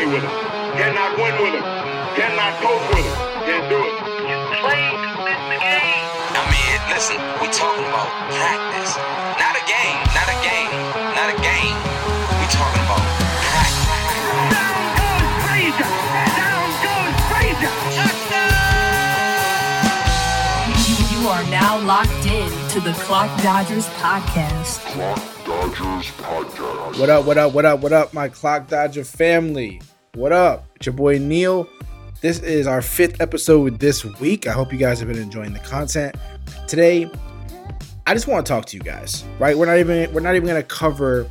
play with them. Cannot win with them. Cannot coach with them. Can't do it. You play the game. I mean, listen, we talking about practice. Not a game, not a game, not a game. We talking about practice. Down goes Frazier. Down goes Frazier. You, you are now locked in to the Clock Dodgers podcast. Clock Dodgers Podcast. What up, what up, what up, what up, my Clock Dodger family? What up? It's your boy Neil. This is our fifth episode this week. I hope you guys have been enjoying the content. Today, I just want to talk to you guys, right? We're not even we're not even gonna cover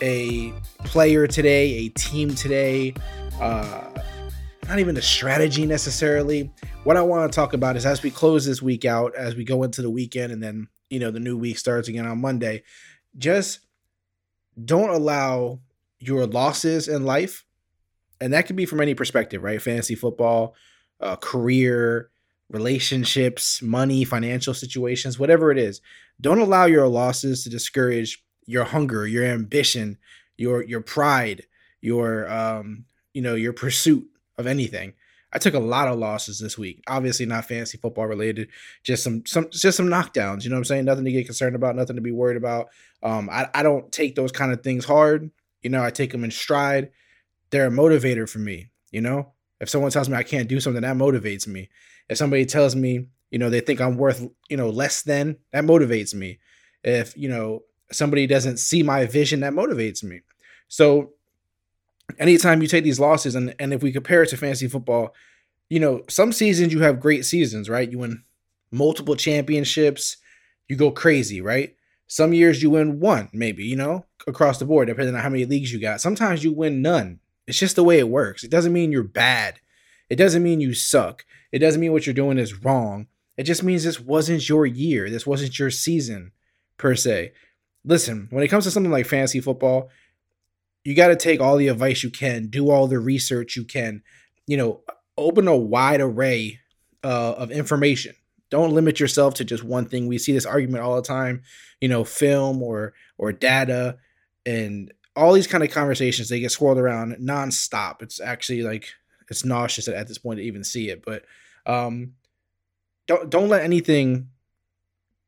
a player today, a team today, uh, not even a strategy necessarily. What I want to talk about is as we close this week out, as we go into the weekend, and then you know the new week starts again on Monday. Just don't allow your losses in life, and that could be from any perspective, right? Fantasy football, uh, career, relationships, money, financial situations, whatever it is. Don't allow your losses to discourage your hunger, your ambition, your your pride, your um, you know, your pursuit of anything. I took a lot of losses this week. Obviously not fantasy football related, just some some just some knockdowns, you know what I'm saying? Nothing to get concerned about, nothing to be worried about. Um I, I don't take those kind of things hard. You know, I take them in stride. They're a motivator for me, you know? If someone tells me I can't do something, that motivates me. If somebody tells me, you know, they think I'm worth, you know, less than, that motivates me. If, you know, somebody doesn't see my vision, that motivates me. So anytime you take these losses and, and if we compare it to fantasy football, you know, some seasons you have great seasons, right? You win multiple championships, you go crazy, right? Some years you win one, maybe, you know, across the board, depending on how many leagues you got. Sometimes you win none. It's just the way it works. It doesn't mean you're bad. It doesn't mean you suck. It doesn't mean what you're doing is wrong. It just means this wasn't your year. This wasn't your season, per se. Listen, when it comes to something like fantasy football, you got to take all the advice you can, do all the research you can, you know, open a wide array uh, of information. Don't limit yourself to just one thing. We see this argument all the time, you know, film or or data and all these kind of conversations. They get swirled around nonstop. It's actually like it's nauseous at this point to even see it. But um, don't don't let anything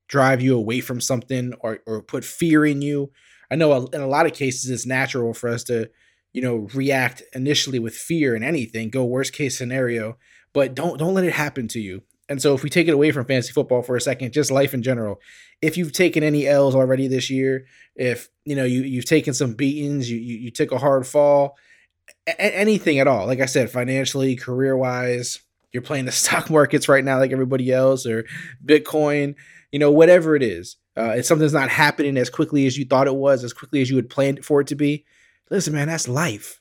drive you away from something or or put fear in you. I know in a lot of cases it's natural for us to, you know, react initially with fear and anything, go worst case scenario, but don't don't let it happen to you. And so if we take it away from fantasy football for a second, just life in general, if you've taken any L's already this year, if you know you you've taken some beatings, you you, you took a hard fall, a- anything at all, like I said, financially, career wise, you're playing the stock markets right now like everybody else, or Bitcoin, you know, whatever it is, uh, if something's not happening as quickly as you thought it was, as quickly as you had planned for it to be, listen, man, that's life.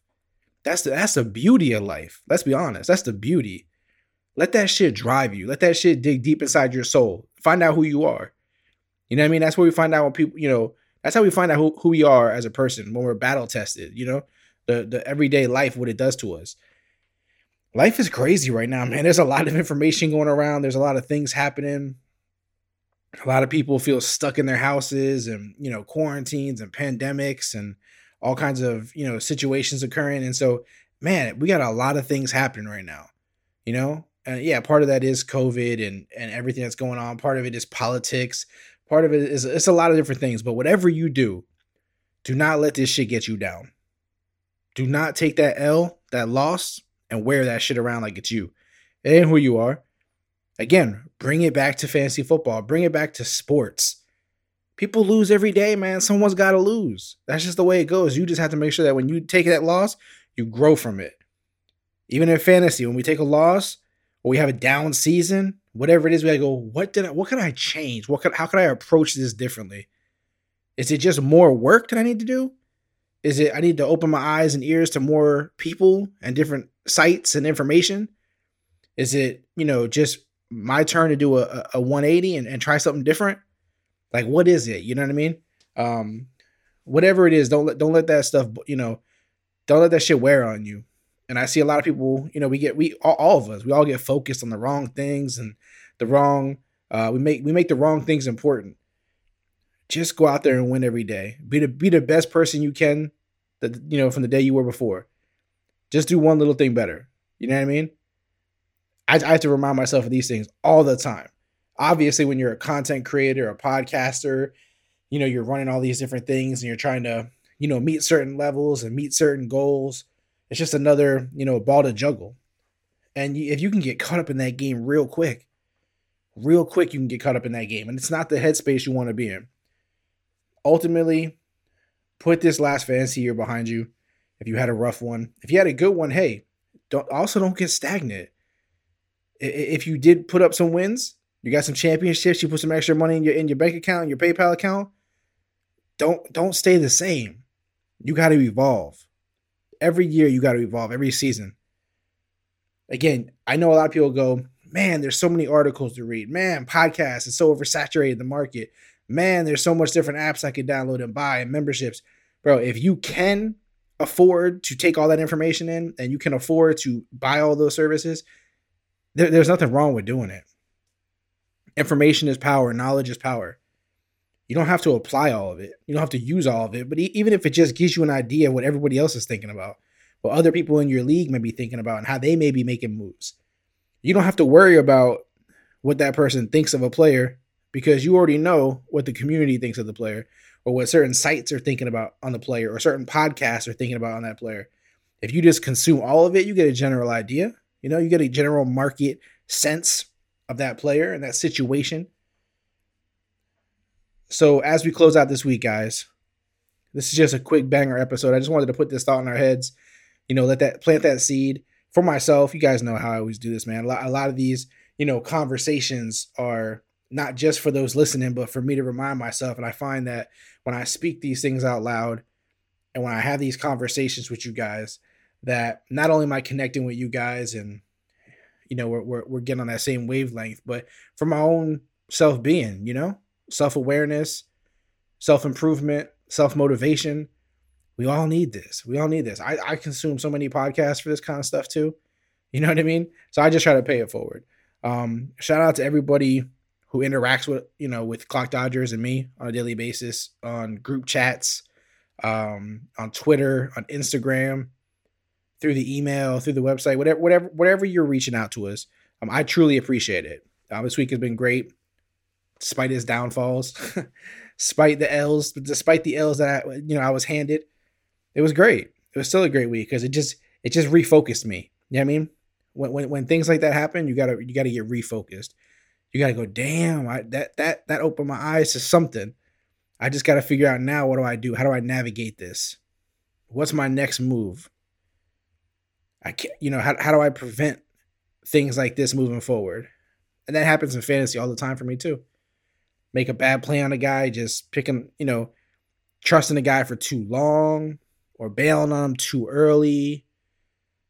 That's the that's the beauty of life. Let's be honest. That's the beauty. Let that shit drive you. Let that shit dig deep inside your soul. Find out who you are. You know what I mean? That's where we find out when people, you know, that's how we find out who, who we are as a person when we're battle tested, you know, the the everyday life, what it does to us. Life is crazy right now, man. There's a lot of information going around. There's a lot of things happening a lot of people feel stuck in their houses and you know quarantines and pandemics and all kinds of you know situations occurring and so man we got a lot of things happening right now you know and yeah part of that is covid and and everything that's going on part of it is politics part of it is it's a lot of different things but whatever you do do not let this shit get you down do not take that l that loss and wear that shit around like it's you it ain't who you are Again, bring it back to fantasy football, bring it back to sports. People lose every day, man. Someone's got to lose. That's just the way it goes. You just have to make sure that when you take that loss, you grow from it. Even in fantasy, when we take a loss or we have a down season, whatever it is, we gotta go, what did I, what can I change? What can, how can I approach this differently? Is it just more work that I need to do? Is it I need to open my eyes and ears to more people and different sites and information? Is it, you know, just my turn to do a, a 180 and, and try something different like what is it you know what i mean um whatever it is don't let don't let that stuff you know don't let that shit wear on you and i see a lot of people you know we get we all, all of us we all get focused on the wrong things and the wrong uh we make we make the wrong things important just go out there and win every day be the be the best person you can that you know from the day you were before Just do one little thing better. You know what I mean? I, I have to remind myself of these things all the time. Obviously, when you're a content creator, a podcaster, you know, you're running all these different things and you're trying to, you know, meet certain levels and meet certain goals. It's just another, you know, ball to juggle. And if you can get caught up in that game real quick, real quick, you can get caught up in that game. And it's not the headspace you want to be in. Ultimately, put this last fantasy year behind you. If you had a rough one, if you had a good one, hey, don't also don't get stagnant. If you did put up some wins, you got some championships, you put some extra money in your in your bank account, your PayPal account. Don't don't stay the same. You got to evolve. Every year you got to evolve. Every season. Again, I know a lot of people go, man, there's so many articles to read. Man, podcasts is so oversaturated in the market. Man, there's so much different apps I could download and buy and memberships. Bro, if you can afford to take all that information in and you can afford to buy all those services, there, there's nothing wrong with doing it. Information is power, knowledge is power. You don't have to apply all of it. You don't have to use all of it, but even if it just gives you an idea of what everybody else is thinking about, what other people in your league may be thinking about, and how they may be making moves, you don't have to worry about what that person thinks of a player because you already know what the community thinks of the player or what certain sites are thinking about on the player or certain podcasts are thinking about on that player. If you just consume all of it, you get a general idea. You know, you get a general market sense of that player and that situation. So as we close out this week, guys, this is just a quick banger episode. I just wanted to put this thought in our heads. You know, let that plant that seed for myself. You guys know how I always do this, man. A lot, a lot of these, you know, conversations are not just for those listening, but for me to remind myself. And I find that when I speak these things out loud and when I have these conversations with you guys, that not only am I connecting with you guys and you know we're, we're, we're getting on that same wavelength, but for my own self being, you know, self awareness, self improvement, self motivation. We all need this. We all need this. I, I consume so many podcasts for this kind of stuff too. You know what I mean? So I just try to pay it forward. Um, shout out to everybody who interacts with you know with Clock Dodgers and me on a daily basis on group chats, um, on Twitter, on Instagram, through the email, through the website, whatever whatever whatever you're reaching out to us. Um, I truly appreciate it. Um, this week has been great, despite his downfalls, despite the L's, despite the L's that I, you know I was handed, it was great. It was still a great week because it just it just refocused me. You know what I mean? When, when when things like that happen, you gotta you gotta get refocused you got to go, damn, I, that that that opened my eyes to something. I just got to figure out now what do I do? How do I navigate this? What's my next move? I can't, you know, how how do I prevent things like this moving forward? And that happens in fantasy all the time for me too. Make a bad play on a guy, just picking, you know, trusting a guy for too long or bailing on him too early,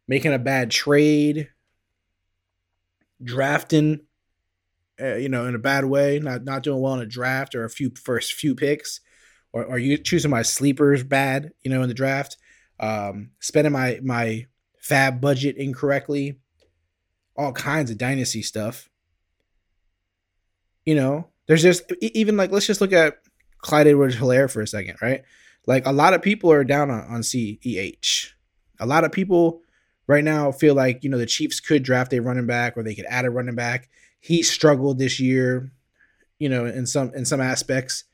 making a bad trade, drafting uh, you know, in a bad way, not not doing well in a draft or a few first few picks, or or you choosing my sleepers bad, you know, in the draft, um, spending my my FAAB budget incorrectly, all kinds of dynasty stuff. You know, there's just even like let's just look at Clyde Edwards Helaire for a second, right? Like a lot of people are down on, on CEH. A lot of people right now feel like, you know, the Chiefs could draft a running back or they could add a running back he struggled this year, you know, in some in some aspects.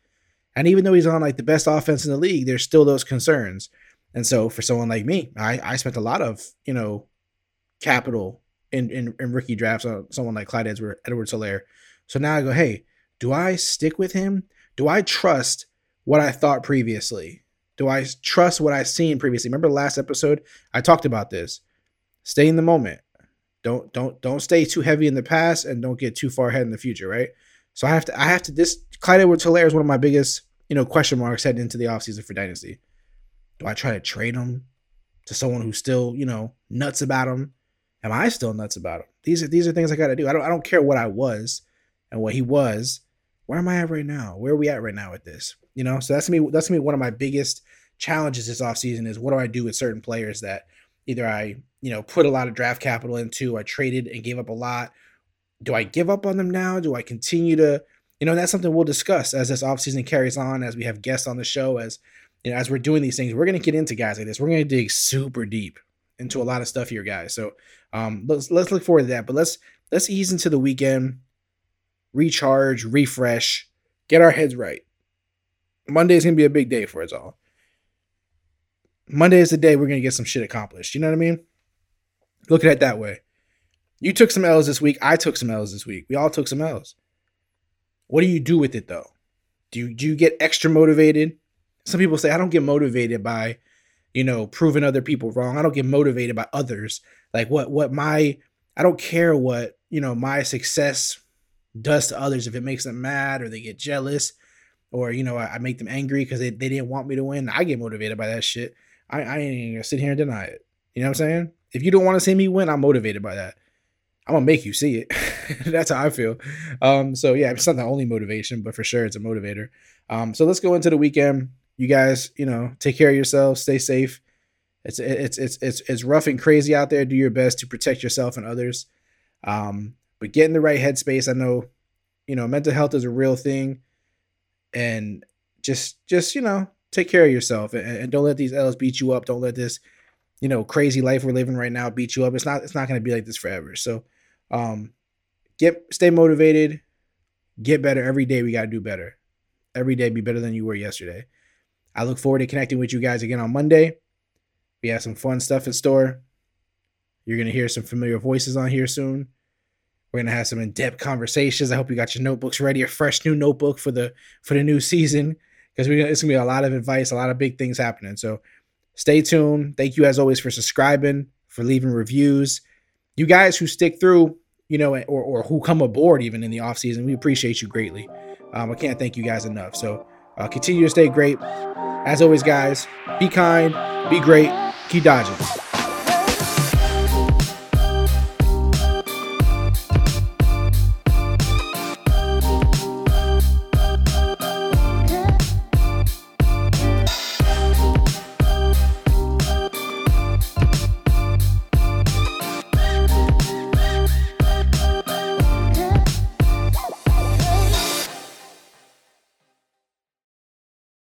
And even though he's on like the best offense in the league, there's still those concerns. And so for someone like me, I, I spent a lot of, you know, capital in, in, in rookie drafts on someone like Clyde Edward Edwards Helaire. So now I go, hey, do I stick with him? Do I trust what I thought previously? Do I trust what I've seen previously? Remember last episode? I talked about this. Stay in the moment. Don't don't don't stay too heavy in the past and don't get too far ahead in the future, right? So I have to I have to this Clyde Edwards Helaire is one of my biggest, you know, question marks heading into the offseason for Dynasty. Do I try to trade him to someone who's still, you know, nuts about him? Am I still nuts about him? These are these are things I gotta do. I don't I don't care what I was and what he was. Where am I at right now? Where are we at right now with this? You know, so that's me that's me one of my biggest challenges this offseason is what do I do with certain players that either I, you know, put a lot of draft capital into, I traded and gave up a lot. Do I give up on them now? Do I continue to, you know, that's something we'll discuss as this offseason carries on, as we have guests on the show, as you know, as we're doing these things, we're gonna get into guys like this. We're gonna dig super deep into a lot of stuff here, guys. So um, let's let's look forward to that. But let's let's ease into the weekend, recharge, refresh, get our heads right. Monday is gonna be a big day for us all. Monday is the day we're gonna get some shit accomplished. You know what I mean? Look at it that way. You took some L's this week. I took some L's this week. We all took some L's. What do you do with it though? Do you, do you get extra motivated? Some people say I don't get motivated by, you know, proving other people wrong. I don't get motivated by others. Like what what my I don't care what, you know, my success does to others if it makes them mad or they get jealous or you know I, I make them angry because they, they didn't want me to win. I get motivated by that shit. I, I ain't gonna sit here and deny it. You know what I'm saying? If you don't want to see me win, I'm motivated by that. I'm gonna make you see it. That's how I feel. Um, so yeah, it's not the only motivation, but for sure it's a motivator. Um, so let's go into the weekend. You guys, you know, take care of yourselves, stay safe. It's it's it's it's it's rough and crazy out there. Do your best to protect yourself and others. Um, but get in the right headspace. I know, you know, mental health is a real thing, and just just you know, take care of yourself and, and don't let these L's beat you up. Don't let this, you know, crazy life we're living right now beat you up. It's not it's not going to be like this forever. So, um, get stay motivated, get better every day. We got to do better. Every day, be better than you were yesterday. I look forward to connecting with you guys again on Monday. We have some fun stuff in store. You're gonna hear some familiar voices on here soon. We're gonna have some in-depth conversations. I hope you got your notebooks ready, a fresh new notebook for the for the new season because we it's gonna be a lot of advice, a lot of big things happening. So stay tuned. Thank you as always for subscribing, for leaving reviews. You guys who stick through, you know, or or who come aboard even in the off season, we appreciate you greatly. Um, I can't thank you guys enough. So uh, continue to stay great. As always, guys, be kind, be great, keep dodging.